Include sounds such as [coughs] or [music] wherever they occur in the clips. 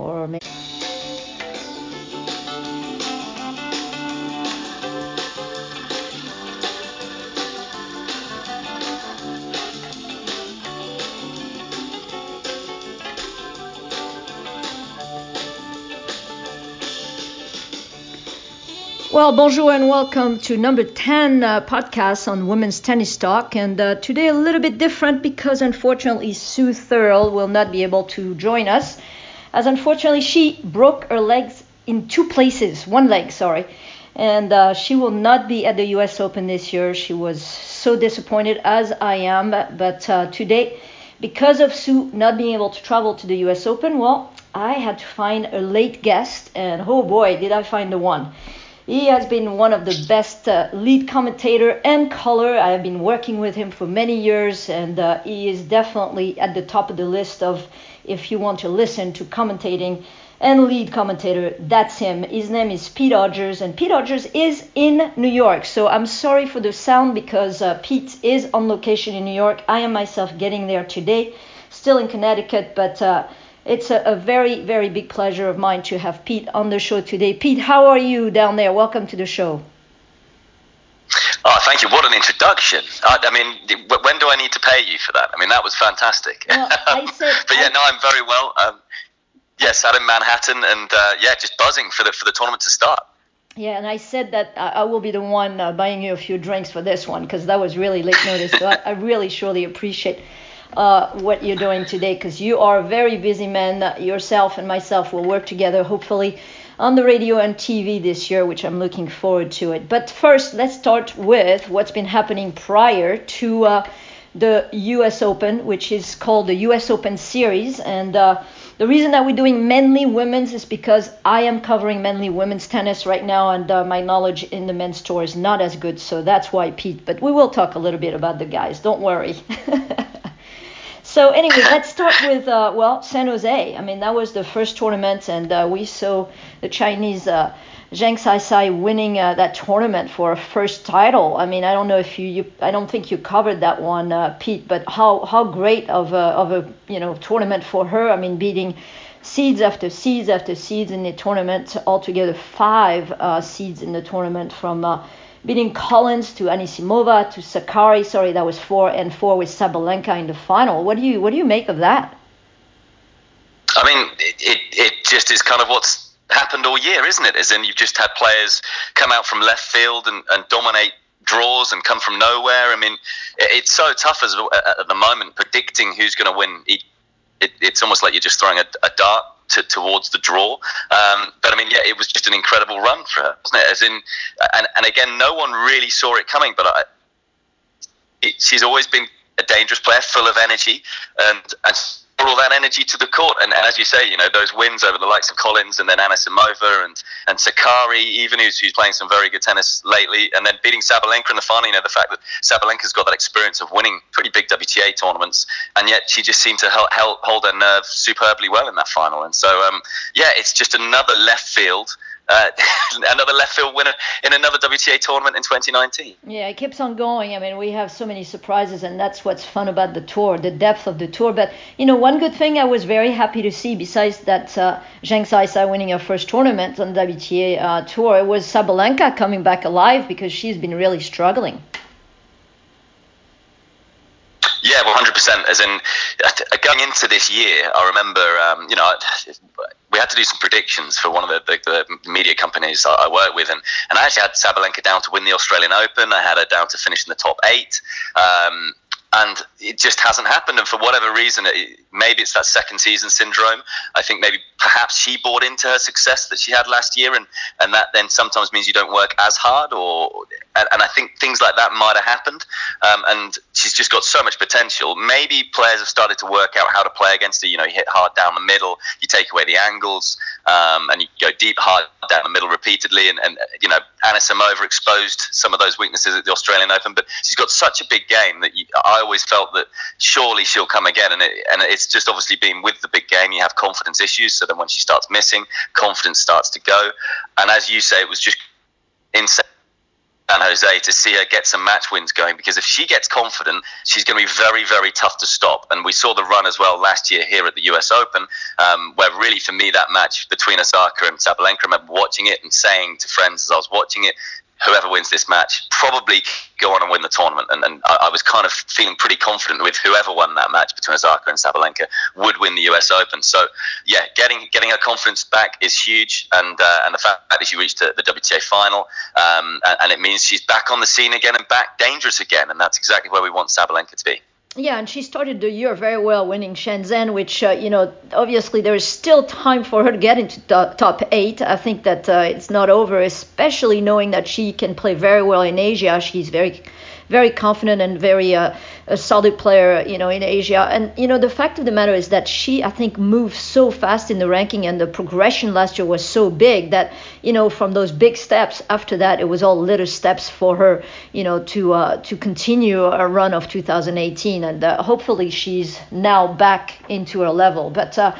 or maybe. Well, bonjour and welcome to number 10 uh, podcast on women's tennis talk. And uh, today a little bit different because unfortunately Sue Thurl will not be able to join us, as unfortunately she broke her legs in two places, one leg, sorry. And uh, she will not be at the US Open this year. She was so disappointed, as I am. But uh, today, because of Sue not being able to travel to the US Open, well, I had to find a late guest, and oh boy, did I find the one. He has been one of the best uh, lead commentator and color. I have been working with him for many years, and uh, he is definitely at the top of the list of if you want to listen to commentating and lead commentator. That's him. His name is Pete Odgers, and Pete Odgers is in New York. So I'm sorry for the sound because uh, Pete is on location in New York. I am myself getting there today, still in Connecticut, but uh, it's a, a, very, very big pleasure of mine to have Pete on the show today. Pete, how are you down there? Welcome to the show. Oh, thank you. What an introduction. I, I mean, when do I need to pay you for that? I mean, that was fantastic. Well, I [laughs] said, but yeah, no, I'm very well. Um, yes, out in Manhattan, and uh, yeah, just buzzing for the for the tournament to start. Yeah, and I said that I will be the one uh, buying you a few drinks for this one because that was really late notice. So I, I really surely appreciate uh, what you're doing today because you are a very busy man. Yourself and myself will work together, hopefully, on the radio and TV this year, which I'm looking forward to it. But first, let's start with what's been happening prior to uh, the US Open, which is called the US Open Series. And uh, the reason that we're doing mainly women's is because I am covering mainly women's tennis right now, and uh, my knowledge in the men's tour is not as good. So that's why, Pete. But we will talk a little bit about the guys. Don't worry. [laughs] So anyway, let's start with uh, well San Jose. I mean that was the first tournament, and uh, we saw the Chinese uh, Zheng Saisai winning uh, that tournament for a first title. I mean I don't know if you, you I don't think you covered that one, uh, Pete, but how how great of a of a you know tournament for her. I mean beating seeds after seeds after seeds in the tournament, altogether five uh, seeds in the tournament from beating Collins to Anisimova to Sakkari. Sorry, that was four and four with Sabalenka in the final. What do you what do you make of that? I mean, it, it just is kind of what's happened all year, isn't it? As in, you've just had players come out from left field and, and dominate draws and come from nowhere. I mean, it's so tough as at the moment predicting who's going to win. It, it, it's almost like you're just throwing a, a dart to, towards the draw. Um, but I mean, yeah, it was just an incredible run for her, wasn't it? As in, and, and again, no one really saw it coming, but I, it, she's always been a dangerous player, full of energy, and and all that energy to the court. And, and, as you say, you know, those wins over the likes of Collins and then Anisimova and, and Sakkari, even who's, who's playing some very good tennis lately, and then beating Sabalenka in the final, you know, the fact that Sabalenka's got that experience of winning pretty big WTA tournaments, and yet she just seemed to help, help hold her nerve superbly well in that final. And so, um, yeah, it's just another left field uh, [laughs] another left field winner in another WTA tournament in 2019. Yeah, it keeps on going. I mean, we have so many surprises, and that's what's fun about the tour, the depth of the tour. But you know, one good thing I was very happy to see, besides that uh, Zheng Saisai winning her first tournament on the WTA uh, tour, was Sabalenka coming back alive because she's been really struggling. Yeah, 100%. As in, going into this year, I remember, um, you know, we had to do some predictions for one of the, the, the media companies I, I work with, and, and I actually had Sabalenka down to win the Australian Open. I had her down to finish in the top eight. Um, and it just hasn't happened. And for whatever reason, it, maybe it's that second season syndrome. I think maybe perhaps she bought into her success that she had last year, and, and that then sometimes means you don't work as hard. Or and, and I think things like that might have happened. Um, and she's just got so much potential. Maybe players have started to work out how to play against her. You know, you hit hard down the middle, you take away the angles, um, and you go deep hard down the middle repeatedly. And, and you know, Anisimova exposed some of those weaknesses at the Australian Open, but she's got such a big game that you, I I always felt that surely she'll come again, and it, and it's just obviously been with the big game. You have confidence issues, so then when she starts missing, confidence starts to go. And as you say, it was just insane San Jose to see her get some match wins going because if she gets confident, she's going to be very, very tough to stop. And we saw the run as well last year here at the US Open, um, where really for me that match between Osaka and Sabalenka, I remember watching it and saying to friends as I was watching it, whoever wins this match probably go on and win the tournament. And, and I, I, was kind of feeling pretty confident with whoever won that match between Osaka and Sabalenka would win the US Open. So yeah, getting getting her confidence back is huge, and uh, and the fact that she reached the, the WTA final, um, and, and it means she's back on the scene again and back dangerous again, and that's exactly where we want Sabalenka to be. Yeah, and she started the year very well, winning Shenzhen, which, uh, you know, obviously there is still time for her to get into the top eight. I think that uh, it's not over, especially knowing that she can play very well in Asia. She's very very confident and very uh, a solid player, you know, in Asia. And you know, the fact of the matter is that she, I think, moved so fast in the ranking, and the progression last year was so big that you know, from those big steps after that, it was all little steps for her, you know, to uh, to continue a run of 2018, and uh, hopefully she's now back into her level. But uh,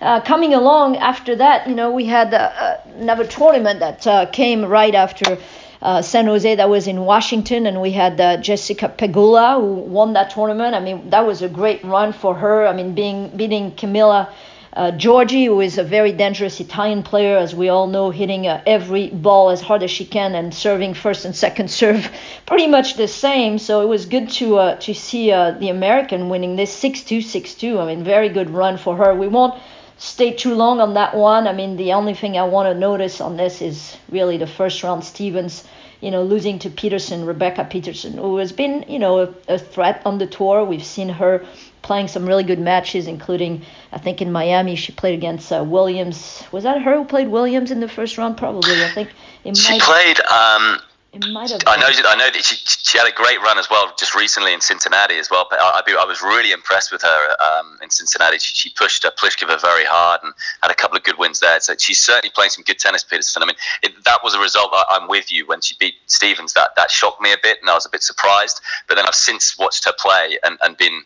uh, coming along after that, you know, we had uh, another tournament that uh, came right after uh, San Jose that was in Washington, and we had uh, Jessica Pegula who won that tournament. I mean, that was a great run for her. I mean, being beating Camila. Uh, Giorgi, who is a very dangerous Italian player, as we all know, hitting uh, every ball as hard as she can and serving first and second serve [laughs] pretty much the same. So it was good to uh, to see uh, the American winning this 6-2, 6-2. I mean, very good run for her. We won't stay too long on that one. I mean, the only thing I want to notice on this is really the first round Stevens, you know, losing to Peterson, Rebecca Peterson, who has been, you know, a, a threat on the tour. We've seen her playing some really good matches, including, I think, in Miami, she played against uh, Williams. Was that her who played Williams in the first round? Probably. I think it she might. Played. Um, it might have. I know. I know that she, she had a great run as well, just recently in Cincinnati as well. But I, I, was really impressed with her um, in Cincinnati. She, she pushed uh, Pliskova very hard and had a couple of good wins there. So she's certainly playing some good tennis, Peterson. I mean, it, that was a result. I, am with you when she beat Stevens. That that shocked me a bit, and I was a bit surprised. But then I've since watched her play and, and been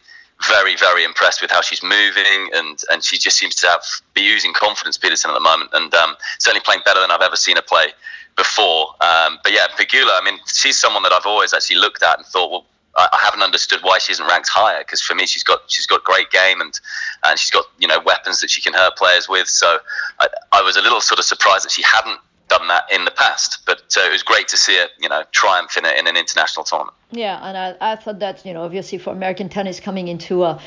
very, very impressed with how she's moving, and, and she just seems to have be using confidence, Peterson, at the moment, and um, certainly playing better than I've ever seen her play before. Um, but yeah, Pegula, I mean, she's someone that I've always actually looked at and thought, well, I haven't understood why she isn't ranked higher because for me she's got she's got great game and and she's got you know weapons that she can hurt players with. So I, I was a little sort of surprised that she hadn't done that in the past. But uh, it was great to see her, you know, triumph in, a, in an international tournament. Yeah, and I, I thought that, you know, obviously for American tennis coming into uh,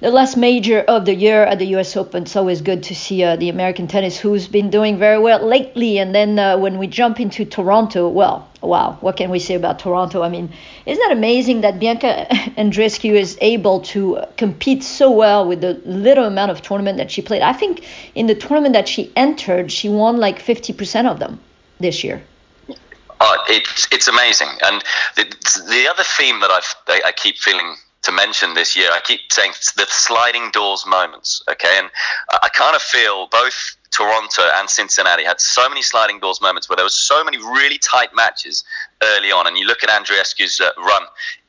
the last major of the year at the U.S. Open, it's always good to see uh, the American tennis who's been doing very well lately. And then uh, when we jump into Toronto, well, wow, what can we say about Toronto? I mean, isn't that amazing that Bianca [laughs] Andreescu is able to compete so well with the little amount of tournament that she played? I think in the tournament that she entered, she won like 50% of them this year. Oh, it's it's amazing, and the, the other theme that I've I keep feeling to mention this year, I keep saying the sliding doors moments. Okay, and I kind of feel both Toronto and Cincinnati had so many sliding doors moments where there was so many really tight matches early on. And you look at Andreescu's uh, run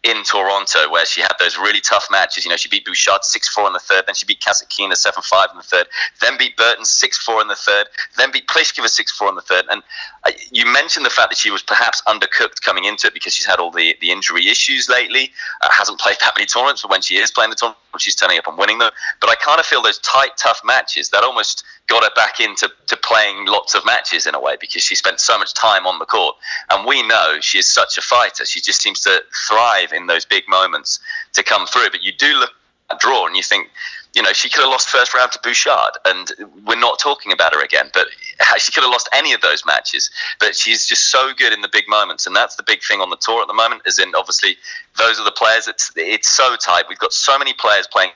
in Toronto, where she had those really tough matches. You know, she beat Bouchard 6 4 in the third, then she beat Kasatkina 7 5 in the third, then beat Bertens 6 4 in the third, then beat Pliskova 6 4 in the third. And uh, you mentioned the fact that she was perhaps undercooked coming into it because she's had all the, the injury issues lately, uh, hasn't played that many tournaments, but when she is playing the tournament, she's turning up and winning them. But I kind of feel those tight, tough matches that almost got her back into to playing lots of matches in a way because she spent so much time on the court. And we know she is such a fighter. She just seems to thrive in those big moments to come through. But you do look at draw and you think, you know, she could have lost first round to Bouchard, and we're not talking about her again. But [laughs] she could have lost any of those matches. But she's just so good in the big moments, and that's the big thing on the tour at the moment. Is in obviously those are the players. It's it's so tight. We've got so many players playing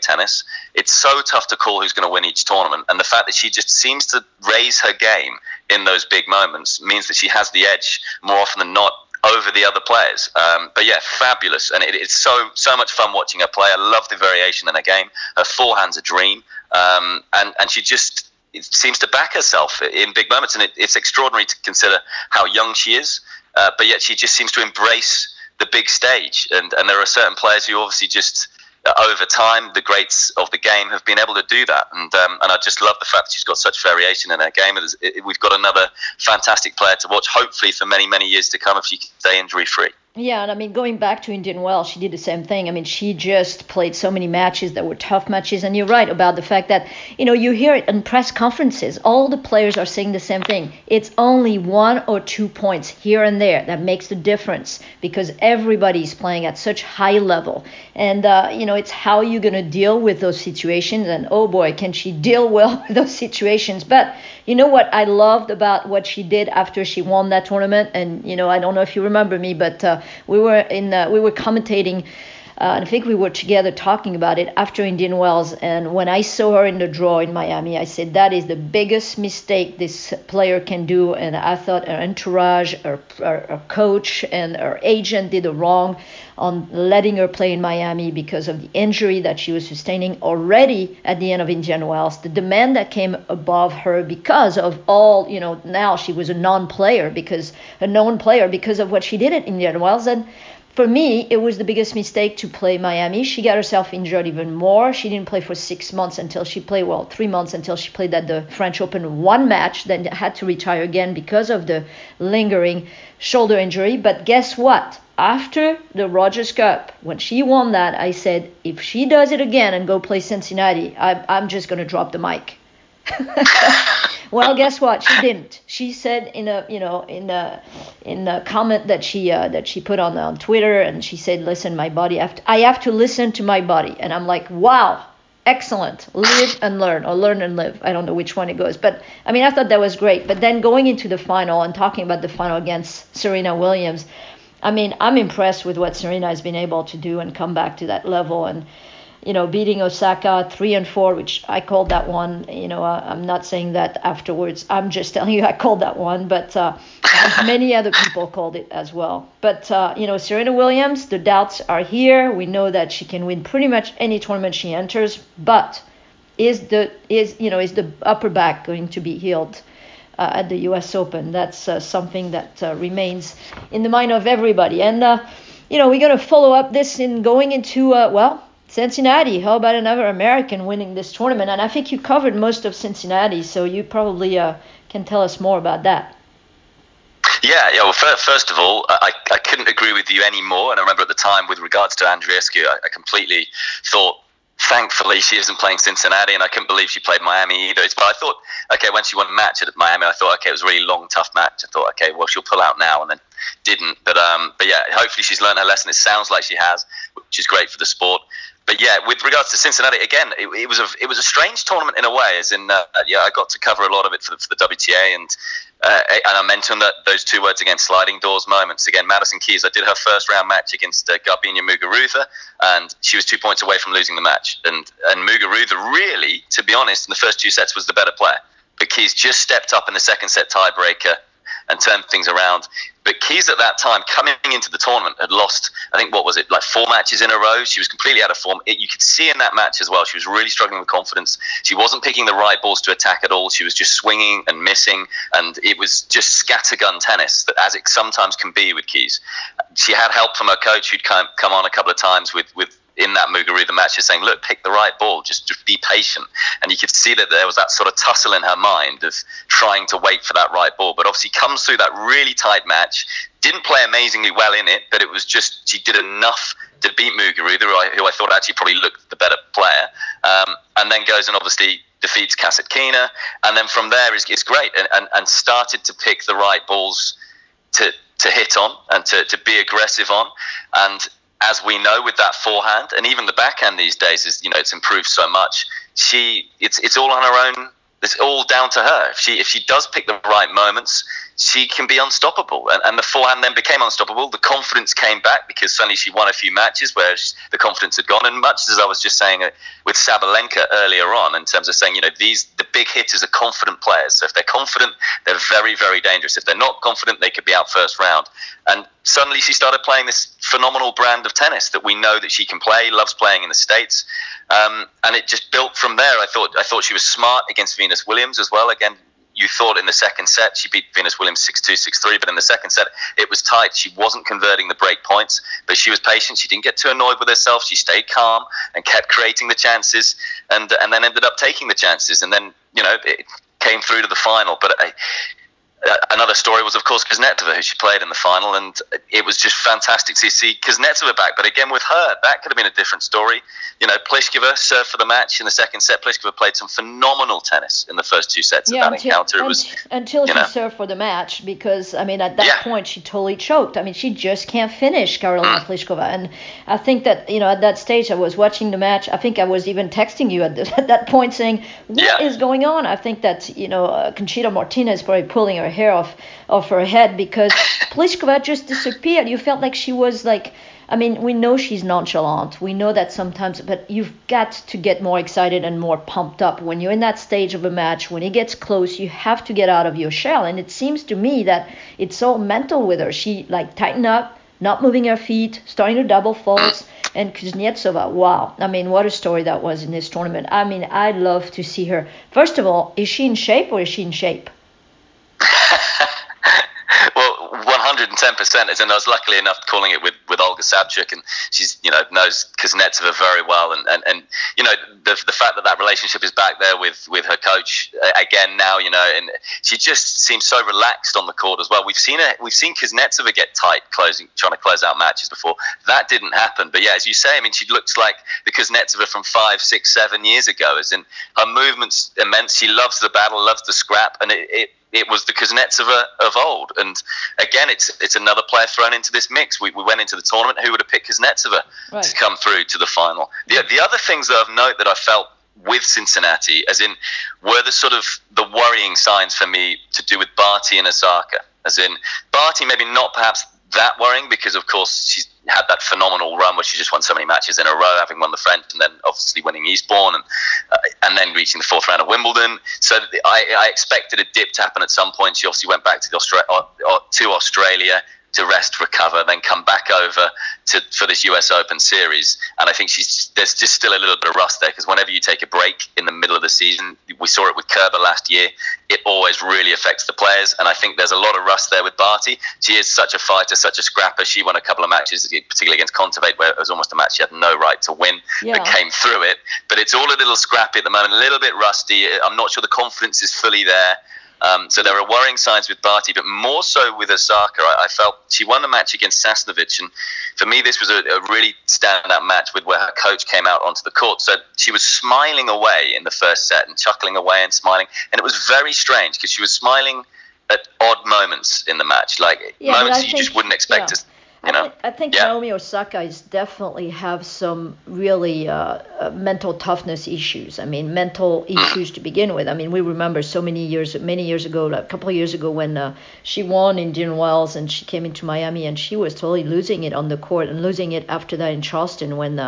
tennis. It's so tough to call who's going to win each tournament, and the fact that she just seems to raise her game in those big moments means that she has the edge more often than not over the other players. Um, but yeah, fabulous, and it, it's so so much fun watching her play. I love the variation in her game. Her forehand's a dream, um, and and she just seems to back herself in big moments, and it, it's extraordinary to consider how young she is. Uh, but yet she just seems to embrace the big stage, and and there are certain players who obviously just over time, the greats of the game have been able to do that. And um, and I just love the fact that she's got such variation in her game. We've got another fantastic player to watch, hopefully for many many years to come if she can stay injury free. Yeah, and I mean, going back to Indian Wells, she did the same thing. I mean, she just played so many matches that were tough matches. And you're right about the fact that, you know, you hear it in press conferences. All the players are saying the same thing. It's only one or two points here and there that makes the difference because everybody's playing at such high level. And, uh, you know, it's how you're going to deal with those situations. And oh boy, can she deal well [laughs] with those situations. But you know what I loved about what she did after she won that tournament? And, you know, I don't know if you remember me, but. Uh, we were in uh, we were commentating. Uh, I think we were together talking about it after Indian Wells. And when I saw her in the draw in Miami, I said, that is the biggest mistake this player can do. And I thought her entourage, her, her, her coach, and her agent did a wrong on letting her play in Miami because of the injury that she was sustaining already at the end of Indian Wells. The demand that came above her because of all, you know, now she was a non player because a known player because of what she did at Indian Wells. And for me, it was the biggest mistake to play Miami. She got herself injured even more. She didn't play for six months until she played, well, three months until she played at the French Open one match, then had to retire again because of the lingering shoulder injury. But guess what? After the Rogers Cup, when she won that, I said, if she does it again and go play Cincinnati, I, I'm just going to drop the mic. [laughs] well, guess what? She didn't. She said in a you know in a in a comment that she uh, that she put on on Twitter, and she said, "Listen, my body, I have, to, I have to listen to my body." And I'm like, "Wow, excellent! Live and learn, or learn and live." I don't know which one it goes, but I mean, I thought that was great. But then going into the final and talking about the final against Serena Williams, I mean, I'm impressed with what Serena has been able to do and come back to that level and you know, beating Osaka three and four, which I called that one. You know, uh, I'm not saying that afterwards. I'm just [laughs] telling you I called that one, but uh, [laughs] many other people called it as well. But uh, you know, Serena Williams, the doubts are here. We know that she can win pretty much any tournament she enters, but is the is you know is the upper back going to be healed? Uh, at the U.S. Open, that's uh, something that uh, remains in the mind of everybody. And you know, we're going to follow up this in going into well, Cincinnati, how about another American winning this tournament? And I think you covered most of Cincinnati, so you probably uh, can tell us more about that. Yeah, yeah. Well, first of all, I, I couldn't agree with you anymore. And I remember at the time, with regards to Andreescu, I, I completely thought thankfully she isn't playing Cincinnati, and I couldn't believe she played Miami either. But I thought, okay, when she won a match at Miami, I thought, okay, it was a really long, tough match. I thought, okay, well, she'll pull out now, and then didn't. But um, but yeah, hopefully she's learned her lesson. It sounds like she has, which is great for the sport but yeah, with regards to Cincinnati, again, it, it, was a it was a strange tournament in a way. As in, uh, yeah, I got to cover a lot of it for the, for the WTA, and uh, and I mentioned that those two words again, sliding doors moments. Again, Madison Keys, I did her first round match against uh, Garbiñe Muguruza, and she was two points away from losing the match. And and Muguruza really, to be honest, in the first two sets was the better player. But Keys just stepped up in the second set tiebreaker and turned things around. But Keys at that time, coming into the tournament, had lost, I think, what was it, like four matches in a row. She was completely out of form. It, you could see in that match as well, she was really struggling with confidence. She wasn't picking the right balls to attack at all. She was just swinging and missing, and it was just scattergun tennis, that, as it sometimes can be with Keys. She had help from her coach, who'd come, come on a couple of times with, with in that Muguruza match is saying, look, pick the right ball, just, just be patient. And you could see that there was that sort of tussle in her mind of trying to wait for that right ball. But obviously comes through that really tight match, didn't play amazingly well in it, but it was just, she did enough to beat Muguruza, who I, who I thought actually probably looked the better player. Um, and then goes and obviously defeats Kasatkina. And then from there is, is great and, and, and started to pick the right balls to, to hit on and to, to be aggressive on. And as we know with that forehand and even the backhand these days is you know it's improved so much. She it's it's all on her own. It's all down to her. If she if she does pick the right moments she can be unstoppable. And, and the forehand then became unstoppable. The confidence came back because suddenly she won a few matches where the confidence had gone. And much as I was just saying uh, with Sabalenka earlier on, in terms of saying, you know, these the big hitters are confident players. So if they're confident, they're very, very dangerous. If they're not confident, they could be out first round. And suddenly she started playing this phenomenal brand of tennis that we know that she can play, loves playing in the States. Um, and it just built from there. I thought I thought she was smart against Venus Williams as well. Again, you thought in the second set she beat Venus Williams 6-2, 6-3, but in the second set it was tight. She wasn't converting the break points, but she was patient. She didn't get too annoyed with herself. She stayed calm and kept creating the chances, and and then ended up taking the chances, and then you know it came through to the final. But I, another story was, of course, Kuznetsova, who she played in the final, and it was just fantastic to see Kuznetsova back. But again, with her, that could have been a different story. You know, Pliskova served for the match in the second set. Pliskova played some phenomenal tennis in the first two sets yeah, of that until, encounter. It was until she know. served for the match because I mean at that Yeah. point she totally choked. I mean she just can't finish Karolina Mm. Pliskova, and I think that you know at that stage I was watching the match. I think I was even texting you at, the, [laughs] at that point saying, "What is Yeah. going on?" I think that you know uh, Conchita Martinez probably pulling her hair off off her head because [laughs] Pliskova just disappeared. You felt like she was like. I mean, we know she's nonchalant. We know that sometimes, but you've got to get more excited and more pumped up when you're in that stage of a match. When it gets close, you have to get out of your shell. And it seems to me that it's all mental with her. She like tightened up, not moving her feet, starting to double faults. And Kuznetsova, wow. I mean, what a story that was in this tournament. I mean, I'd love to see her. First of all, is she in shape or is she in shape? well, 110%. As in, I was luckily enough calling it with, with Olga Savchuk, and she's, you know, knows Kuznetsova very well. And, and, and you know, the, the fact that that relationship is back there with, with her coach uh, again now, you know, and she just seems so relaxed on the court as well. We've seen her, we've seen Kuznetsova get tight closing, trying to close out matches before. That didn't happen. But yeah, as you say, I mean, she looks like the Kuznetsova from five, six, seven years ago. As in, her movement's immense. She loves the battle, loves the scrap, and it, it it was the Kuznetsova uh, of old. And again, it's it's another player thrown into this mix. We, we went into the tournament. Who would have picked Kuznetsova Right. to come through to the final? The, the other things that I've note that I felt with Cincinnati, as in, were the sort of the worrying signs for me to do with Barty and Osaka. As in, Barty maybe not perhaps that worrying because of course she's had that phenomenal run where she just won so many matches in a row, having won the French and then obviously winning Eastbourne and uh, and then reaching the fourth round of Wimbledon. So I, I expected a dip to happen at some point. She obviously went back to Austra- uh, uh, to Australia to rest, recover, then come back over to for this US Open series. And I think she's there's just still a little bit of rust there because whenever you take a break in the middle of the season, we saw it with Kerber last year. It always really affects the players, and I think there's a lot of rust there with Barty. She is such a fighter, such a scrapper. She won a couple of matches, particularly against Kontaveit, where it was almost a match she had no right to win, Yeah. but came through it. But it's all a little scrappy at the moment, a little bit rusty. I'm not sure the confidence is fully there. Um, so there are worrying signs with Barty, but more so with Osaka. I, I felt she won the match against Sasnovich, and for me, this was a, a really standout match with where her coach came out onto the court. So she was smiling away in the first set and chuckling away and smiling, and it was very strange because she was smiling at odd moments in the match, like Yeah, moments you just wouldn't expect. yeah. To, I, I think Yeah. Naomi Osaka definitely have some really uh, uh, mental toughness issues. I mean, mental issues to begin with. I mean, we remember so many years, many years ago, like a couple of years ago, when uh, she won Indian Wells and she came into Miami and she was totally losing it on the court and losing it after that in Charleston when.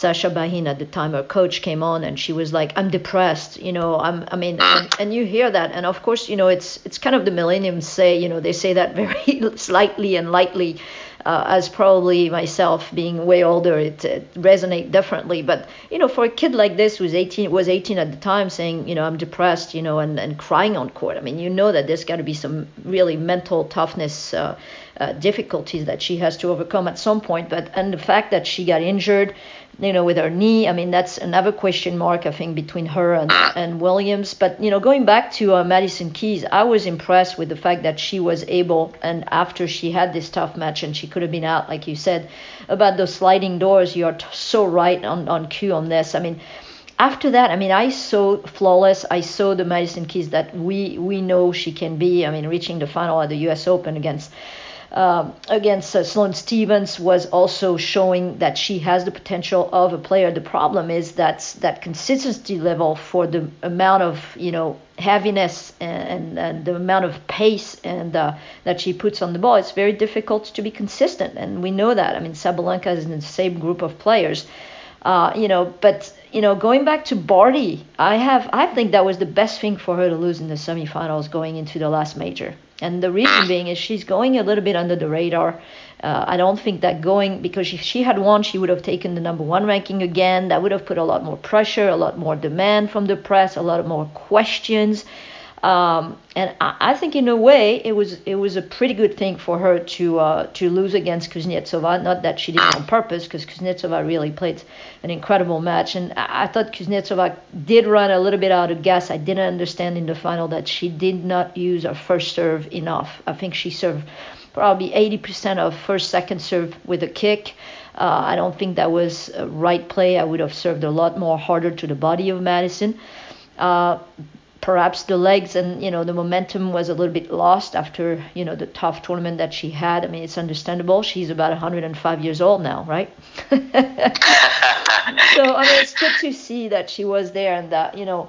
Sascha Bajin at the time, her coach came on and she was like, "I'm depressed," you know. I'm, I mean, and, and you hear that, and of course, you know, it's it's kind of the millennium say, you know, they say that very [laughs] slightly and lightly, uh, as probably myself being way older, it, it resonate differently. But you know, for a kid like this who's 18, was 18 at the time, saying, you know, I'm depressed, you know, and, and crying on court. I mean, you know that there's got to be some really mental toughness. Uh, uh, difficulties that she has to overcome at some point, but and the fact that she got injured, you know, with her knee, I mean, that's another question mark I think between her and, and Williams. But you know, going back to uh, Madison Keys, I was impressed with the fact that she was able, and after she had this tough match and she could have been out, like you said, about those sliding doors. You are t- so right on on cue on this. I mean. After that, I mean, I saw flawless. I saw the Madison Keys that we we know she can be. I mean, reaching the final at the U.S. Open against um, against uh, Sloane Stevens was also showing that she has the potential of a player. The problem is that that consistency level for the amount of you know heaviness and, and the amount of pace and uh, that she puts on the ball. It's very difficult to be consistent, and we know that. I mean, Sabalenka is in the same group of players. Uh, you know, but you know, going back to Barty, I have I think that was the best thing for her to lose in the semifinals going into the last major. And the reason being is she's going a little bit under the radar. Uh, I don't think that going because if she had won, she would have taken the number one ranking again. That would have put a lot more pressure, a lot more demand from the press, a lot more questions. Um, and I, I, think in a way it was it was a pretty good thing for her to uh, to lose against Kuznetsova. Not that she did it on purpose, because Kuznetsova really played an incredible match, and I, I thought Kuznetsova did run a little bit out of gas. I didn't understand in the final that she did not use her first serve enough. I think she served probably 80% of first second serve with a kick. Uh, I don't think that was a right play. I would have served a lot more harder to the body of Madison. Uh, perhaps the legs and you know the momentum was a little bit lost after you know the tough tournament that she had. I mean, it's understandable. She's about 105 years old now, right? [laughs] so I mean, it's good to see that she was there and that you know.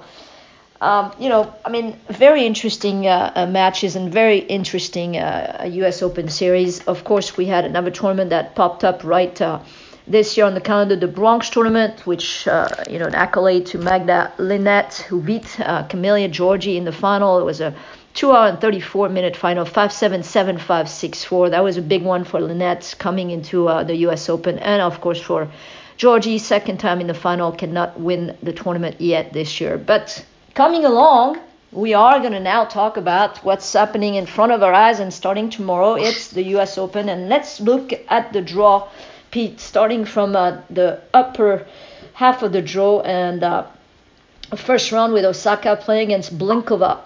Um, you know, I mean, very interesting uh, uh, matches and very interesting uh, U.S. Open series. Of course, we had another tournament that popped up right uh, this year on the calendar, the Bronx tournament, which uh, you know an accolade to Magda Linette, who beat uh, Camila Giorgi in the final. It was a two hour and 34 minute final, 5-7, 7-5, 6-4. That was a big one for Linette coming into uh, the U.S. Open, and of course for Giorgi, second time in the final, cannot win the tournament yet this year. But coming along, we are going to now talk about what's happening in front of our eyes and starting tomorrow. It's the U.S. Open, and let's look at the draw Pete, starting from uh, the upper half of the draw and uh, first round with Osaka playing against Blinkova.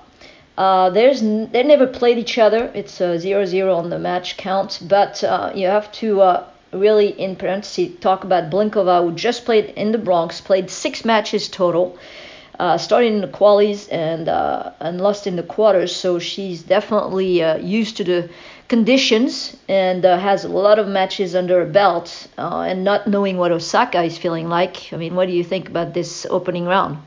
Uh, there's n- they never played each other. It's a 0-0 on the match count, but uh, you have to uh, really, in parentheses, talk about Blinkova, who just played in the Bronx, played six matches total. Uh, started in the qualies and uh, and lost in the quarters. So she's definitely uh, used to the conditions and uh, has a lot of matches under her belt uh, and not knowing what Osaka is feeling like. I mean, what do you think about this opening round?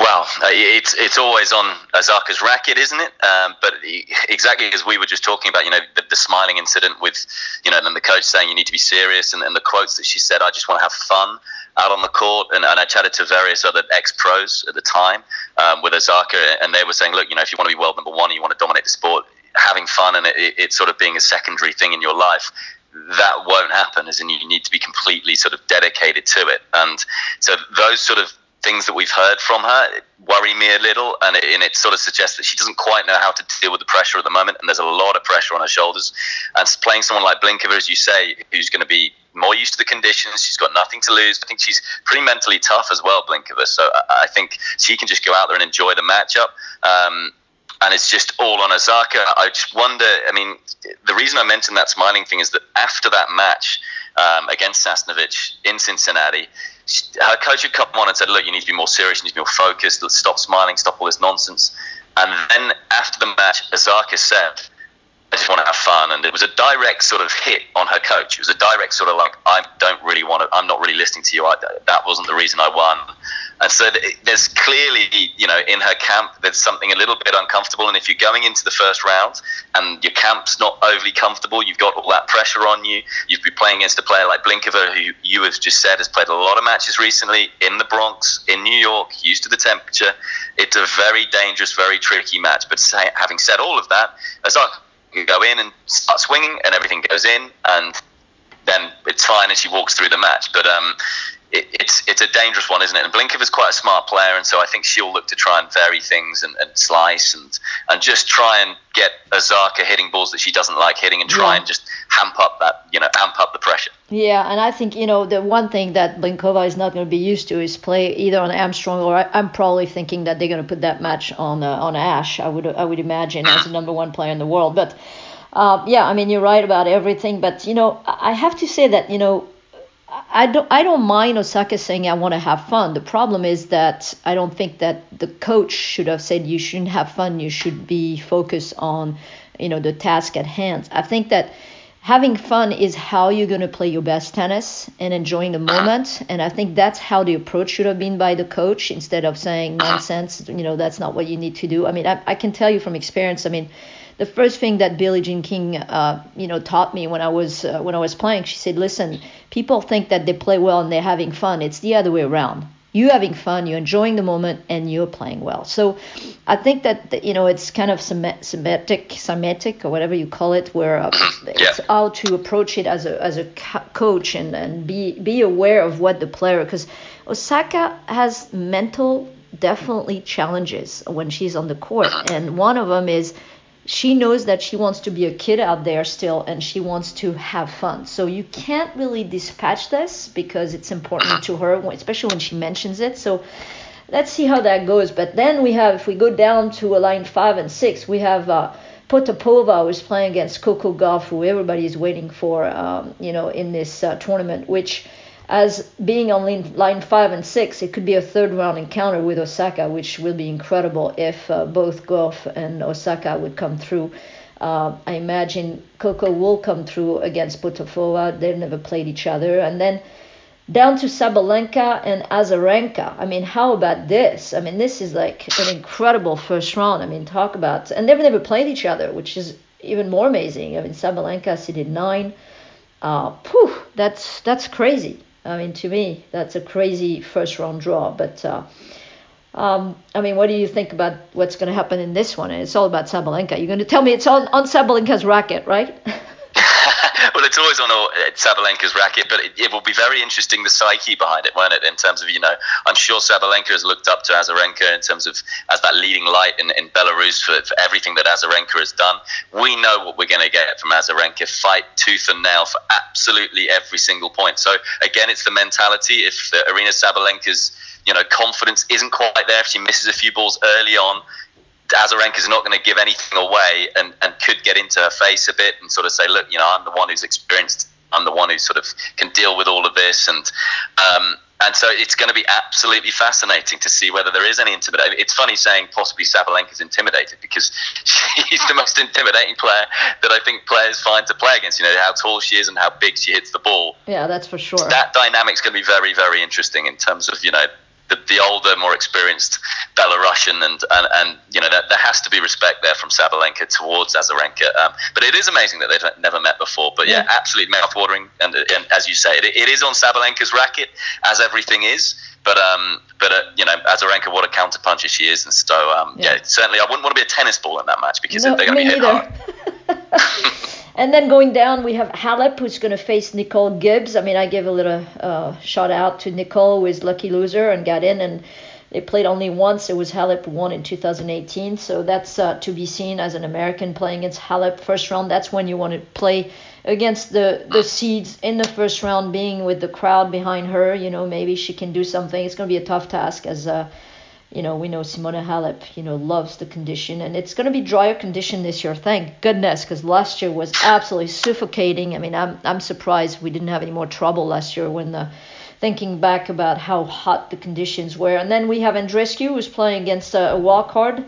Well, uh, it's it's always on Osaka's racket, isn't it? Um, but exactly as we were just talking about, you know, the, the, smiling incident with, you know, and the coach saying you need to be serious, and, and the quotes that she said, I just want to have fun out on the court. And, and I chatted to various other ex pros at the time um, with Osaka, and they were saying, look, you know, if you want to be world number one, and you want to dominate the sport, having fun and it, it sort of being a secondary thing in your life that won't happen as in you need to be completely sort of dedicated to it. And so those sort of things that we've heard from her worry me a little and it, and it, sort of suggests that she doesn't quite know how to deal with the pressure at the moment and there's a lot of pressure on her shoulders. And playing someone like Blinkova as you say who's going to be more used to the conditions she's got nothing to lose. I think she's pretty mentally tough as well Blinkova so I, I think she can just go out there and enjoy the matchup. Um, and it's just all on Osaka. I just wonder. I mean, the reason I mentioned that smiling thing is that after that match um, against Sasnovich in Cincinnati, her coach had come on and said, "Look, you need to be more serious. You need to be more focused. Let's stop smiling. Stop all this nonsense." And then after the match, Osaka said, I just want to have fun. And it was a direct sort of hit on her coach. It was a direct sort of like, I don't really want to, I'm not really listening to you. I, that wasn't the reason I won. And so there's clearly, you know, in her camp, there's something a little bit uncomfortable. And if you're going into the first round and your camp's not overly comfortable, you've got all that pressure on you. You've been playing against a player like Blinkova, who you have just said has played a lot of matches recently in the Bronx, in New York, used to the temperature. It's a very dangerous, very tricky match. But having said all of that, as I you go in and start swinging, and everything goes in, and then it's fine, and she walks through the match. But um, it, it's it's a dangerous one, isn't it? And Blinkova's quite a smart player, and so I think she'll look to try and vary things and, and slice and and just try and get Osaka hitting balls that she doesn't like hitting, and try yeah. and just amp up that you know amp up the pressure. Yeah, and I think you know the one thing that Blinkova is not going to be used to is play either on Armstrong or I, am probably thinking that they're going to put that match on uh, on Ash. I would I would imagine as the [clears throat] number one player in the world, but. Uh, yeah, I mean you're right about everything, but you know I have to say that you know I don't I don't mind Osaka saying I want to have fun. The problem is that I don't think that the coach should have said you shouldn't have fun. You should be focused on you know the task at hand. I think that having fun is how you're going to play your best tennis and enjoying the moment and i think that's how the approach should have been by the coach instead of saying nonsense you know that's not what you need to do i mean i, I can tell you from experience i mean the first thing that Billie Jean King, uh, you know, taught me when I was uh, when I was playing, she said, "Listen, people think that they play well and they're having fun. It's the other way around. You're having fun, you're enjoying the moment, and you're playing well." So, I think that you know it's kind of semantic, semantic or whatever you call it, where uh, [coughs] it's how to approach it as a as a coach and and be be aware of what the player because Osaka has mental definitely challenges when she's on the court, and one of them is she knows that she wants to be a kid out there still and she wants to have fun. So you can't really dispatch this because it's important to her, especially when she mentions it. So let's see how that goes. But then we have, if we go down to a line five and six, we have uh, Potapova who's playing against Coco Gauff, who everybody is waiting for, um, you know, in this uh, tournament, which as being on line five and six, it could be a third round encounter with Osaka, which will be incredible if uh, both Gauff and Osaka would come through. Uh, I imagine Coco will come through against Potapova. They've never played each other. And then down to Sabalenka and Azarenka. I mean, how about this? I mean, this is like an incredible first round. I mean, talk about. And they've never played each other, which is even more amazing. I mean, Sabalenka seeded nine. Uh, phew, that's that's crazy. I mean, to me, that's a crazy first round draw. But uh, um, I mean, what do you think about what's going to happen in this one? And it's all about Sabalenka. You're going to tell me it's on, on Sabalenka's racket, right? [laughs] it's always on uh, Sabalenka's racket, but it, it, will be very interesting the psyche behind it, won't it? In terms of you know, I'm sure Sabalenka has looked up to Azarenka in terms of as that leading light in, in Belarus for, for everything that Azarenka has done. We know what we're going to get from Azarenka: fight tooth and nail for absolutely every single point. So again, it's the mentality. If uh, the Aryna Sabalenka's you know confidence isn't quite there, if she misses a few balls early on, Azarenka is not going to give anything away and, and could get into her face a bit and sort of say, look, you know, I'm the one who's experienced, I'm the one who sort of can deal with all of this. And, um, and so it's going to be absolutely fascinating to see whether there is any intimidation. It's funny saying possibly Sabalenka's intimidated because [laughs] she's the most intimidating player that I think players find to play against. You know, how tall she is and how big she hits the ball. Yeah, that's for sure. That dynamic's going to be very, very interesting in terms of, you know, the, the older, more experienced Belarusian, and and, and you know there, there has to be respect there from Sabalenka towards Azarenka. Um, but it is amazing that they've never met before. But yeah, yeah absolutely mouthwatering, and, and as you say, it, it is on Sabalenka's racket, as everything is. But um, but uh, you know, Azarenka, what a counterpuncher she is, and so um, yeah. yeah. certainly I wouldn't want to be a tennis ball in that match because no, they're going to be hit hard. And then going down, we have Halep, who's going to face Nicole Gibbs. I mean, I give a little uh, shout out to Nicole, who is lucky loser and got in, and they played only once. It was Halep won in 2018, so that's uh, to be seen as an American playing against Halep first round. That's when you want to play against the the seeds in the first round, being with the crowd behind her. You know, maybe she can do something. It's going to be a tough task as. Uh, you know, we know Simona Halep, you know, loves the condition, and it's going to be drier condition this year. Thank goodness, because last year was absolutely suffocating. I mean, I'm I'm surprised we didn't have any more trouble last year when the thinking back about how hot the conditions were. And then we have Andreescu who's playing against a, a wild card,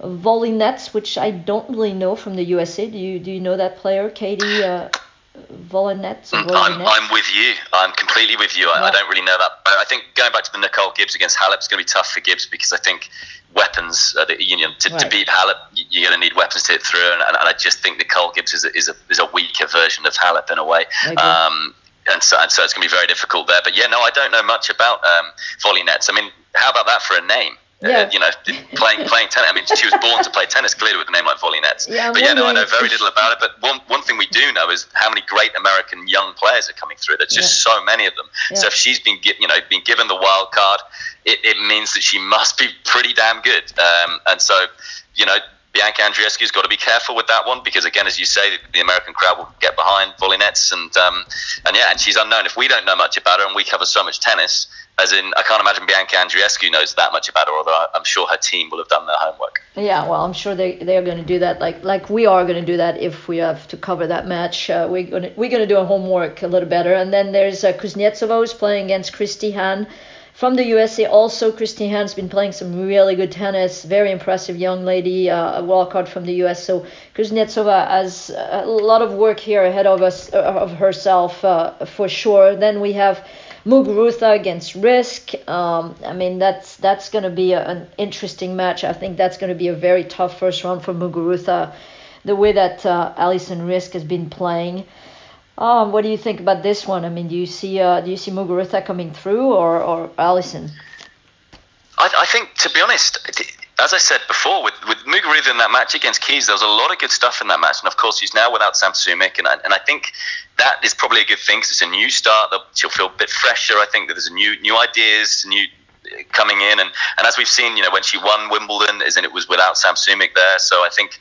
Volynets, which I don't really know from the USA. Do you do you know that player, Katie? Uh, Volynets? I'm, I'm with you. I'm completely with you. I, yeah. I, don't really know that. I think going back to the Nicole Gibbs against Halep is going to be tough for Gibbs because I think weapons, uh, the, you know, to, right. to, beat Halep, you're going to need weapons to hit through. And, and, I just think Nicole Gibbs is a, is a, is a weaker version of Halep in a way. Um, and so, and so it's going to be very difficult there. But yeah, no, I don't know much about um, Volynets. I mean, how about that for a name? Yeah. Uh, you know, playing [laughs] playing tennis. I mean, she was born to play tennis, clearly with a name like Volynets. Yeah, but yeah, no, I know very little about it. But one one thing we do know is how many great American young players are coming through. There's just yeah. so many of them. Yeah. So if she's been you know been given the wild card, it, it means that she must be pretty damn good. Um, and so you know. Bianca Andreescu's got to be careful with that one because, again, as you say, the American crowd will get behind Volynets, and um, and yeah, and she's unknown. If we don't know much about her, and we cover so much tennis, as in, I can't imagine Bianca Andreescu knows that much about her, although I'm sure her team will have done their homework. Yeah, well, I'm sure they they're going to do that, like like we are going to do that if we have to cover that match. Uh, we're going to we're going to do our homework a little better. And then there's uh, Kuznetsova who's playing against Kristie Ahn from the USA. Also, Kristie Ahn's been playing some really good tennis. Very impressive young lady, uh, a wildcard from the US. So Kuznetsova has a lot of work here ahead of us of herself uh, for sure. Then we have Muguruza against Riske. Um, I mean, that's that's going to be a, an interesting match. I think that's going to be a very tough first round for Muguruza. The way that uh, Alison Riske has been playing. Um, what do you think about this one? I mean, do you see uh, do you see Muguruza coming through or or Alison? I, I think, to be honest, as I said before, with, with Muguruza in that match against Keys, there was a lot of good stuff in that match. And of course, she's now without Sam Sumyk. And I, and I think that is probably a good thing because it's a new start. She'll feel a bit fresher. I think that there's new new ideas, new uh, coming in, and, and as we've seen, you know, when she won Wimbledon, is it was without Sam Sumyk there. So I think,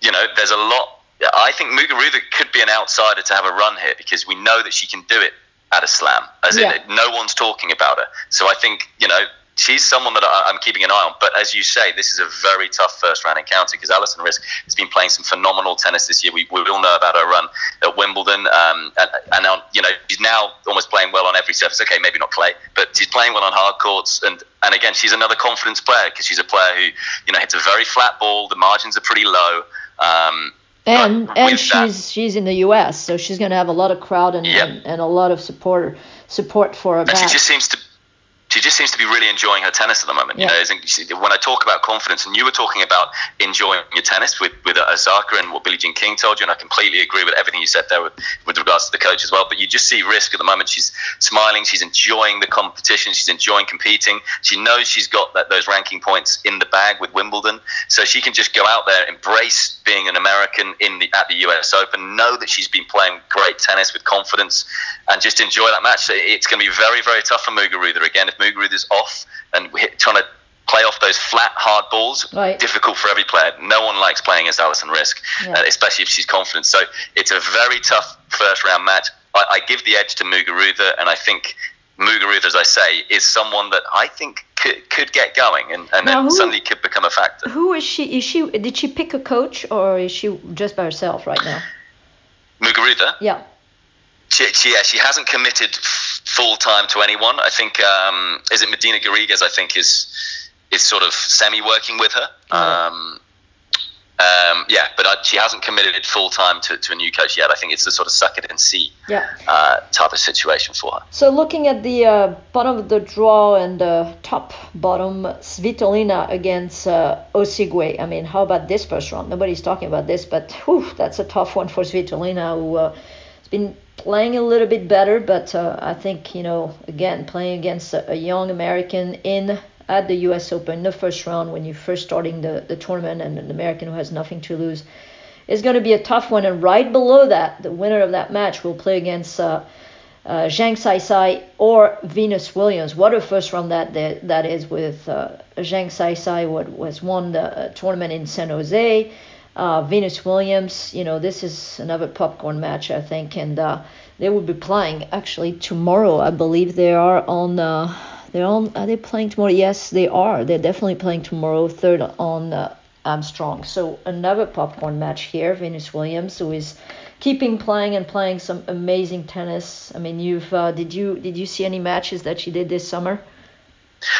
you know, there's a lot. I think Muguruza could be an outsider to have a run here because we know that she can do it at a slam, as yeah. in no one's talking about her. So I think you know she's someone that I, am keeping an eye on. But as you say, this is a very tough first round encounter because Alison Riske has been playing some phenomenal tennis this year. We, we all know about her run at Wimbledon, um, and, and now, you know she's now almost playing well on every surface. Okay, maybe not clay, but she's playing well on hard courts. And and again, she's another confidence player because she's a player who you know hits a very flat ball. The margins are pretty low. Um, and and she's that, she's in the U.S., so she's going to have a lot of crowd and, yep. and, and, a lot of support support for her. And she just seems to she just seems to be really enjoying her tennis at the moment. Yeah. You know, when I talk about confidence, and you were talking about enjoying your tennis with with Osaka and what Billie Jean King told you, and I completely agree with everything you said there with, with regards to the coach as well. But you just see Riske at the moment. She's smiling. She's enjoying the competition. She's enjoying competing. She knows she's got that, those ranking points in the bag with Wimbledon, so she can just go out there, embrace being an American in the at the U.S. Open, know that she's been playing great tennis with confidence, and just enjoy that match. It's going to be very very tough for Muguruza again if Muguruza's off and trying to play off those flat, hard balls. Right. Difficult for every player. No one likes playing against Alison Riske, yeah. uh, especially if she's confident. So it's a very tough first round match. I, I give the edge to Muguruza, and I think Muguruza, as I say, is someone that I think could, could get going and, and then who, suddenly could become a factor. Who is she? Is she? Did she pick a coach or is she just by herself right now? Muguruza. Yeah. She, she, yeah, she hasn't committed full time to anyone. I think um, is it Medina Garrigues? I think is is sort of semi working with her. Um, um, yeah, but I, she hasn't committed full time to, to a new coach yet. I think it's a sort of suck it and see yeah. uh, type of situation for her. So looking at the uh, bottom of the draw and the top bottom, Svitolina against uh, Osuigwe. I mean, how about this first round? Nobody's talking about this, but whew, that's a tough one for Svitolina, who uh, has been playing a little bit better, but uh, I think you know again playing against a, a, young American in at the U.S. Open, the first round when you're first starting the, the tournament, and an American who has nothing to lose, is going to be a tough one. And right below that, the winner of that match will play against uh, uh, Saisai or Venus Williams. What a first round that that, that is with uh, Zheng Saisai, what was won the uh, tournament in San Jose uh, Venus Williams. You know, this is another popcorn match, I think, and uh, they will be playing actually tomorrow. I believe they are on. Uh, they're on. Are they playing tomorrow? Yes, they are. They're definitely playing tomorrow. Third on uh, Armstrong. So another popcorn match here. Venus Williams, who is keeping playing and playing some amazing tennis. I mean, you've uh, did you did you see any matches that she did this summer?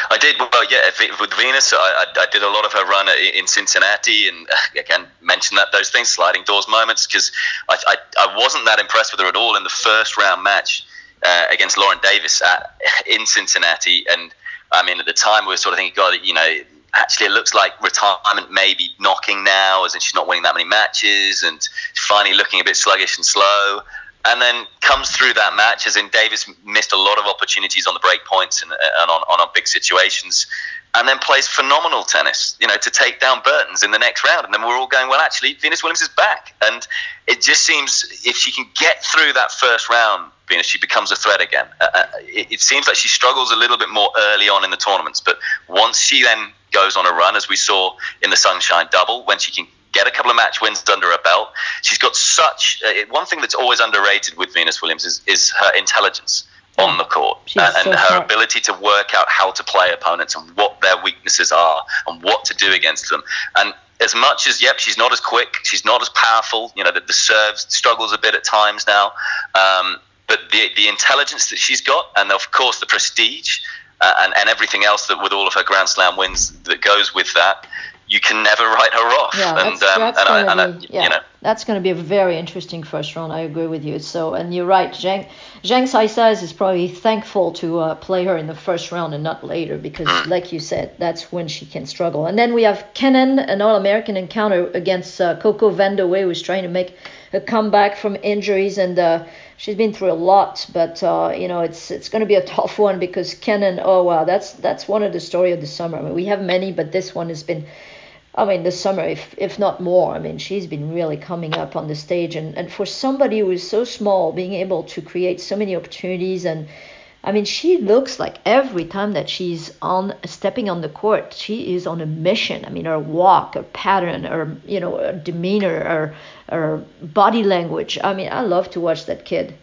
I did well, yeah. With Venus, I, I, did a lot of her run in Cincinnati, and [laughs] again mentioned that those things, sliding doors moments, because I, I, I, wasn't that impressed with her at all in the first round match uh, against Lauren Davis at, [laughs] in Cincinnati, and I mean at the time we were sort of thinking, God, you know, actually it looks like retirement may be knocking now, as in she's not winning that many matches, and finally looking a bit sluggish and slow and then comes through that match as in Davis missed a lot of opportunities on the break points and, and on, on big situations and then plays phenomenal tennis, you know, to take down Bertens in the next round. And then we're all going, well, actually, Venus Williams is back. And it just seems if she can get through that first round, Venus, she becomes a threat again. Uh, uh it, it, seems like she struggles a little bit more early on in the tournaments, but once she then goes on a run, as we saw in the Sunshine Double, when she can get a couple of match wins under her belt. She's got such uh, one thing that's always underrated with Venus Williams is, is her intelligence on the court and, and so her smart. ability to work out how to play opponents and what their weaknesses are and what to do against them. And as much as yep, she's not as quick, she's not as powerful. You know, the, the serves struggles a bit at times now. Um, but the the intelligence that she's got, and of course the prestige. Uh, and, and everything else that with all of her Grand Slam wins that goes with that, you can never [laughs] write her off. Yeah, and, that's, um, that's and, I, be, yeah, you know. that's going to be a very interesting first round. I agree with you. So, and you're right, Zheng Zheng Saisai is probably thankful to uh, play her in the first round and not later because, mm. like you said, that's when she can struggle. And then we have Kenin, an All-American encounter against uh, Coco Vandeweghe, who's trying to make a comeback from injuries and. Uh, she's been through a lot, but uh, you know it's it's going to be a [laughs] tough one because Kenin. Oh wow, that's that's one of the story of the summer. I mean, we have many, but this one has been I mean, this summer, if if not more. I mean, she's been really coming up on the stage, and and for somebody who is so small, being able to create so many opportunities and I mean, she looks like every time that she's on stepping on the court, she is on a mission. I mean, her walk, her pattern, her you know, her demeanor, her her body language. I mean, I love to watch that kid.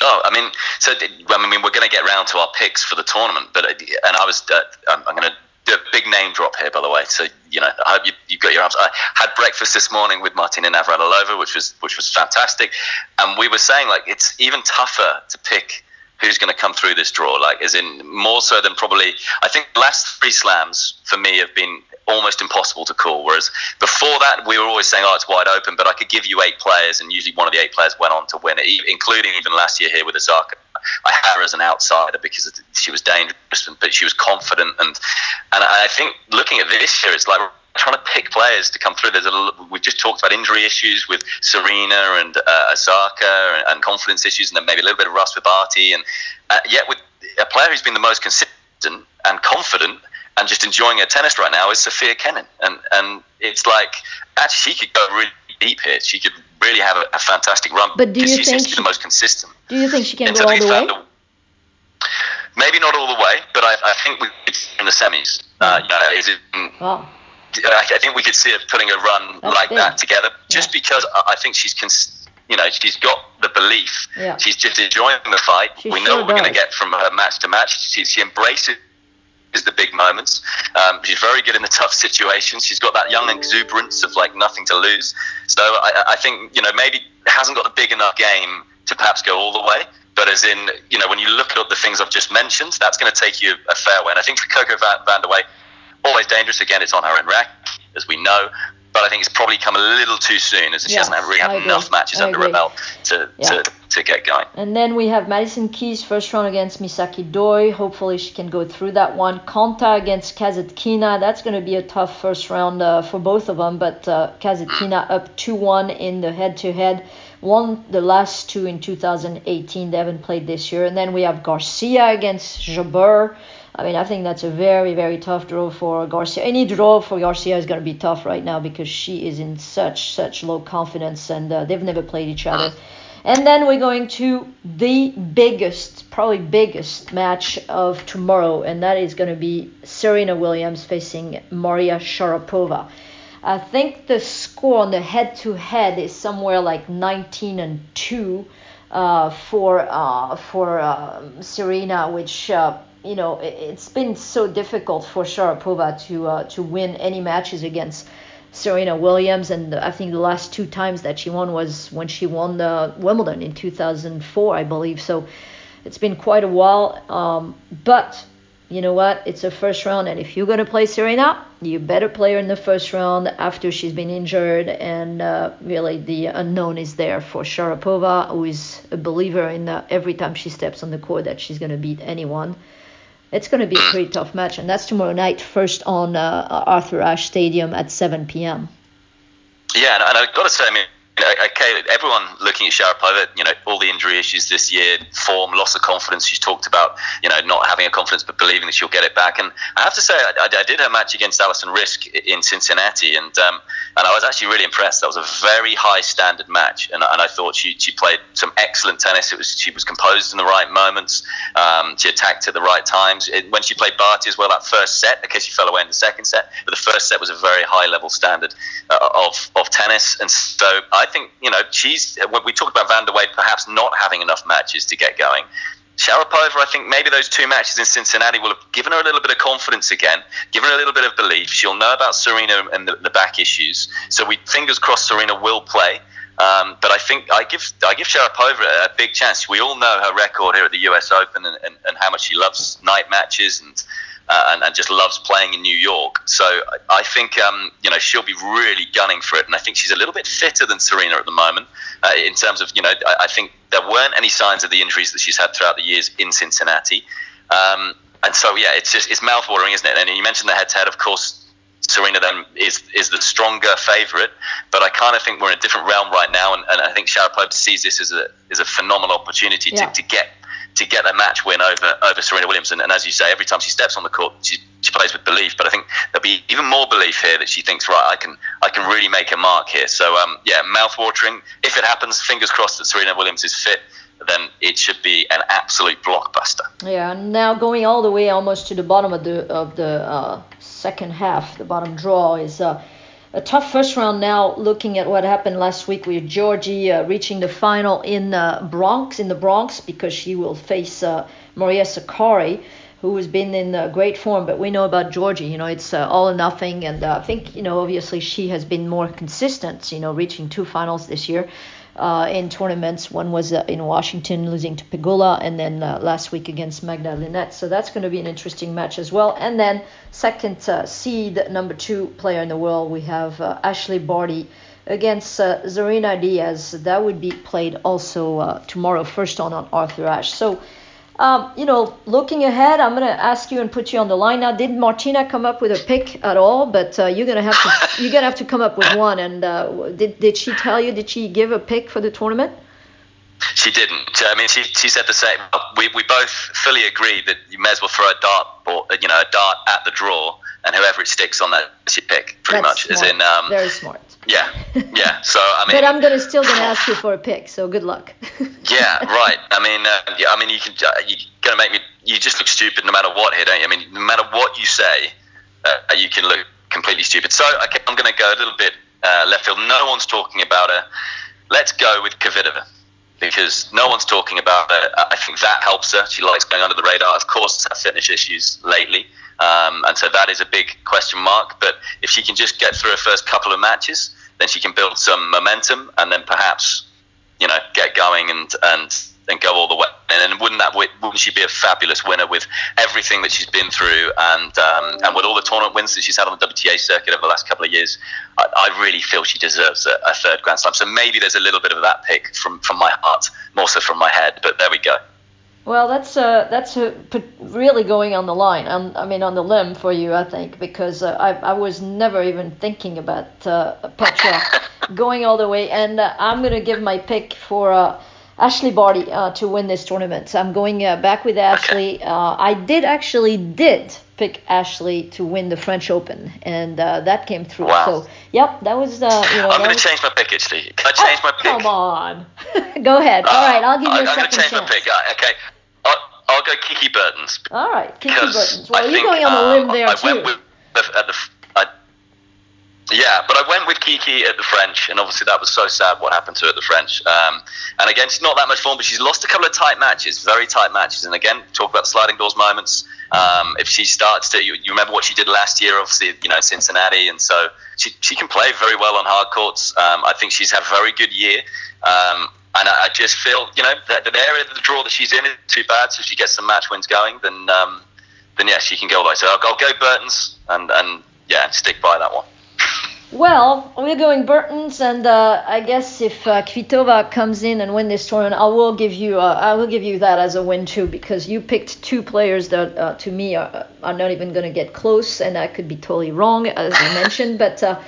Oh, I mean, so I mean, we're going to get round to our picks for the tournament, but and I was, uh, I'm, I'm going to a big name drop here, by the way. So you know, I hope you, you've got your arms. I had breakfast this morning with Martina Navratilova, which was which was fantastic, and we were saying like it's even tougher to pick who's going to come through this draw. Like, as in more so than probably. I think the last three slams for me have been almost impossible to call. Whereas before that, we were always saying, "Oh, it's wide open," but I could give you eight players, and usually one of the eight players went on to win it, including even last year here with Osaka. I had her as an outsider because she was dangerous, but she was confident, and and I think looking at this year, it's like trying to pick players to come through. There's a we just talked about injury issues with Serena and uh, and, and, confidence issues, and then maybe a little bit of rust with Barty, and uh, yet with a player who's been the most consistent and confident and just enjoying her tennis right now is Sofia Kenin, and and it's like actually she could go really deep here. She could really have a, a fantastic run. But do you she think she, the most consistent? Do you think she can go all the way? Maybe not all the way, but I, I think we could see in the semis. Uh, you know, is it, oh. I think we could see her putting a run That's like big. that together, just yeah. because I think she's, cons- you know, she's got the belief. Yeah. She's just enjoying the fight. She we sure know what we're going to get from her match to match. She, she embraces the big moments. Um, she's very good in the tough situations. She's got that young exuberance of like nothing to lose. So I, I think you know maybe hasn't got a big enough game to perhaps go all the way. But as in, you know, when you look at the things I've just mentioned, that's going to take you a fair way. And I think for Coco Van, Vandeweghe, always dangerous. Again, it's on her own rack, as we know. But I think it's probably come a little too soon, as she yes, hasn't really had enough matches I under her belt to, yeah. to, to get going. And then we have Madison Keys first round against Misaki Doi. Hopefully she can go through that one. Konta against Kasatkina. That's going to be a tough first round uh, for both of them. But uh, Kasatkina up 2-1 in the head-to-head. Won the last two in 2018. They haven't played this year. And then we have Garcia against Jabeur. I mean, I think that's a very, very tough draw for Garcia. Any draw for Garcia is going to be tough right now because she is in such, such low confidence and uh, they've never played each other. And then we're going to the biggest, probably biggest match of tomorrow, and that is going to be Serena Williams facing Maria Sharapova. I think the score on the head-to-head is somewhere like 19 and 2 uh, for uh, for um, Serena, which uh, you know, it, has been so difficult for Sharapova to uh, to win any matches against Serena Williams, and I think the last two times that she won was when she won the Wimbledon in 2004, I believe. So it's been quite a while. Um, but you know what? It's a first round, and if you're gonna play Serena, you better play her in the first round after she's been injured, and uh, really the unknown is there for Sharapova, who is a believer in uh, every time she steps on the court that she's gonna beat anyone it's going to be a pretty tough match, and that's tomorrow night, first on uh, Arthur Ashe Stadium at 7 p.m. Yeah, and, and I've got to say, I mean, okay, everyone looking at Sharapova, you know, all the injury issues this year, form, loss of confidence. She's talked about, you know, not having a confidence but believing that she'll get it back. And I have to say, I, I did her match against Alison Riske in Cincinnati, and um, and I was actually really impressed. That was a very high standard match, and, and I thought she, she played some excellent tennis. It was she was composed in the right moments. Um, she attacked at the right times. It, when she played Barty as well, that first set, okay, she fell away in the second set, but the first set was a very high level standard uh, of of tennis, and so I think you know she's we talked about Vandeweghe perhaps not having enough matches to get going. Sharapova, I think maybe those two matches in Cincinnati will have given her a little bit of confidence again, given her a little bit of belief. She'll know about Serena and the, the back issues. So we fingers crossed Serena will play. Um, but I think I give I give Sharapova a, a big chance. We all know her record here at the U.S. Open and, and, and how much she loves night matches and uh, and, and, just loves playing in New York. So I think um, you know she'll be really gunning for it, and I think she's a little bit fitter than Serena at the moment uh, in terms of you know I, I, think there weren't any signs of the injuries that she's had throughout the years in Cincinnati, um, and so yeah, it's just it's mouthwatering, isn't it? And you mentioned the head-to-head, of course. Serena then is is the stronger favourite, but I kind of think we're in a different realm right now, and, and I think Sharapova sees this as a as a phenomenal opportunity yeah. to, to get to get a match win over over Serena Williams. And, and, as you say, every time she steps on the court, she, she plays with belief. But I think there'll be even more belief here that she thinks, right, I can I can really make a mark here. So um, yeah, mouth watering. If it happens, fingers crossed that Serena Williams is fit then it should be an absolute blockbuster. Yeah, and now going all the way almost to the bottom of the of the uh, second half, the bottom draw is. Uh, a tough first round now looking at what happened last week with Giorgi uh, reaching the final in uh, Bronx in the Bronx because she will face uh, Maria Sakkari who has been in uh, great form. But we know about Giorgi you know it's uh, all or nothing. And uh, I think you know obviously she has been more consistent you know reaching two finals this year uh, in tournaments. One was uh, in Washington, losing to Pegula, and then uh, last week against Magda Linette. So that's going to be an interesting match as well. And then second uh, seed, number two player in the world, we have uh, Ashleigh Barty against uh, Zarina Diyas. That would be played also tomorrow, first on on Arthur Ashe. So um, you know, looking ahead, I'm gonna ask you and put you on the line now. Did Martina come up with a pick at all? But uh, you're gonna have to you're gonna have to come up with one. And uh, did did she tell you? Did she give a pick for the tournament? She didn't. I mean, she, she said the same. We, we both fully agreed that you may as well throw a dart, or, you know, a dart at the draw, and whoever it sticks on that, she pick. Pretty That's much, smart. as in um, very smart. Yeah, yeah. [laughs] So I mean, but I'm gonna still gonna ask you for a pick. So good luck. [laughs] yeah, right. I mean, uh, yeah, I mean, you can uh, you're gonna make me. You just look stupid no matter what here, don't you? I mean, no matter what you say, uh, you can look completely stupid. So okay, I'm gonna go a little bit uh, left field. No one's talking about her. Let's go with Kvitova because no one's talking about her. I think that helps her. She likes going under the radar. Of course, has fitness issues lately. Um, and so that is a big question mark. But if she can just get through her first couple of matches, then she can build some momentum and then perhaps, you know, get going and and and go all the way. And wouldn't that wouldn't she be a fabulous winner with everything that she's been through and um, and with all the tournament wins that she's had on the WTA circuit over the last couple of years? I, I really feel she deserves a, a, third Grand Slam. So maybe there's a little bit of that pick from from my heart, more so from my head. But there we go. Well, that's uh, that's uh, really going on the line. I mean, on the limb for you, I think, because uh, I, I was never even thinking about uh, Petra [laughs] going all the way. And uh, I'm gonna give my pick for uh, Ashleigh Barty uh, to win this tournament. I'm going uh, back with Ashleigh. Uh, I did actually did pick Ashleigh to win the French Open, and uh, that came through. Wow. So, yep, that was. Uh, you know, I'm going to was... change my pick actually. Can I change oh, my pick? Come on. [laughs] Go ahead. All right, I'll give you I, a I'm second going to change chance. my pick. Uh, okay. I'll, I'll go Kiki Bertens. All right, Kiki Bertens. Well, I you're going on a um, limb there I too. went with at the, yeah, but I went with Kiki at the French, and obviously that was so sad what happened to her at the French. Um, and again, she's not that much form, but she's lost a couple of tight matches, very tight matches. And again, talk about sliding doors moments. Um, if she starts to, you, you, remember what she did last year, obviously, you know, Cincinnati, and so she, she can play very well on hard courts. Um, I think she's had a very good year. Um, and I, I, just feel, you know, that the area of the draw that she's in is too bad. So if she gets some match wins going, then, um, then yeah, she can go away. So I'll, I'll go Bertens and, and yeah, stick by that one. Well, we're going Bertens, and uh, I guess if uh, Kvitova comes in and win this tournament, I will give you uh, I will give you that as a win too, because you picked two players that uh, to me are, are not even going to get close, and I could be totally wrong as you mentioned, but. Uh,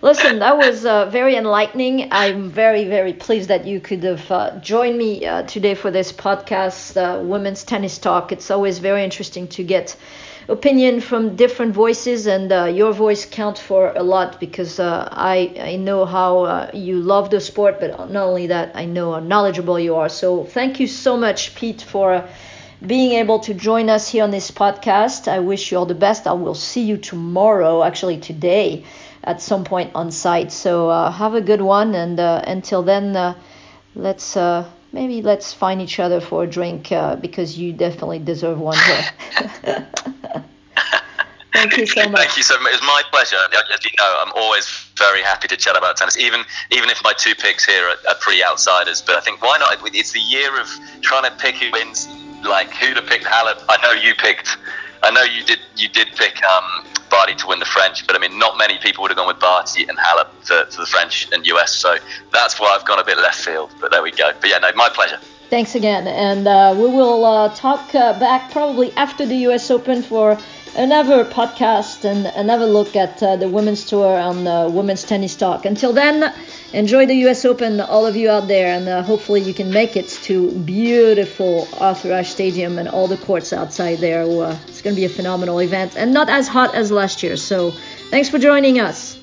listen, that was uh, very enlightening. I'm very, very pleased that you could have uh, joined me today for this podcast, Women's Tennis Talk. It's always very interesting to get opinion from different voices, and uh, your voice counts for a lot because uh, I I know how uh, you love the sport, but not only that, I know how knowledgeable you are. So thank you so much, Pete, for being able to join us here on this podcast. I wish you all the best. I will see you tomorrow, actually today, at some point on site. So uh, have a good one, and uh, until then, uh, let's maybe let's find each other for a drink uh, because you definitely deserve one here. [laughs] Thank you so much. Thank you so much. It's my pleasure. As you know, I'm always very happy to chat about tennis, even even if my two picks here are, are pretty outsiders. But I think why not? It's the year of trying to pick who wins, like who to pick Halep. I know you picked. I know you did. You did pick um, Barty to win the French, but I mean, not many people would have gone with Barty and Halep for the French and US. So that's why I've gone a bit left field. But there we go. But yeah, no, my pleasure. Thanks again, and uh, we will uh, talk uh, back probably after the US Open for another podcast and another look at uh, the women's tour on uh, Women's Tennis Talk. Until then, enjoy the US Open, all of you out there, and uh, hopefully you can make it to beautiful Arthur Ashe Stadium and all the courts outside there. it's going to be a phenomenal event and not as hot as last year. So thanks for joining us.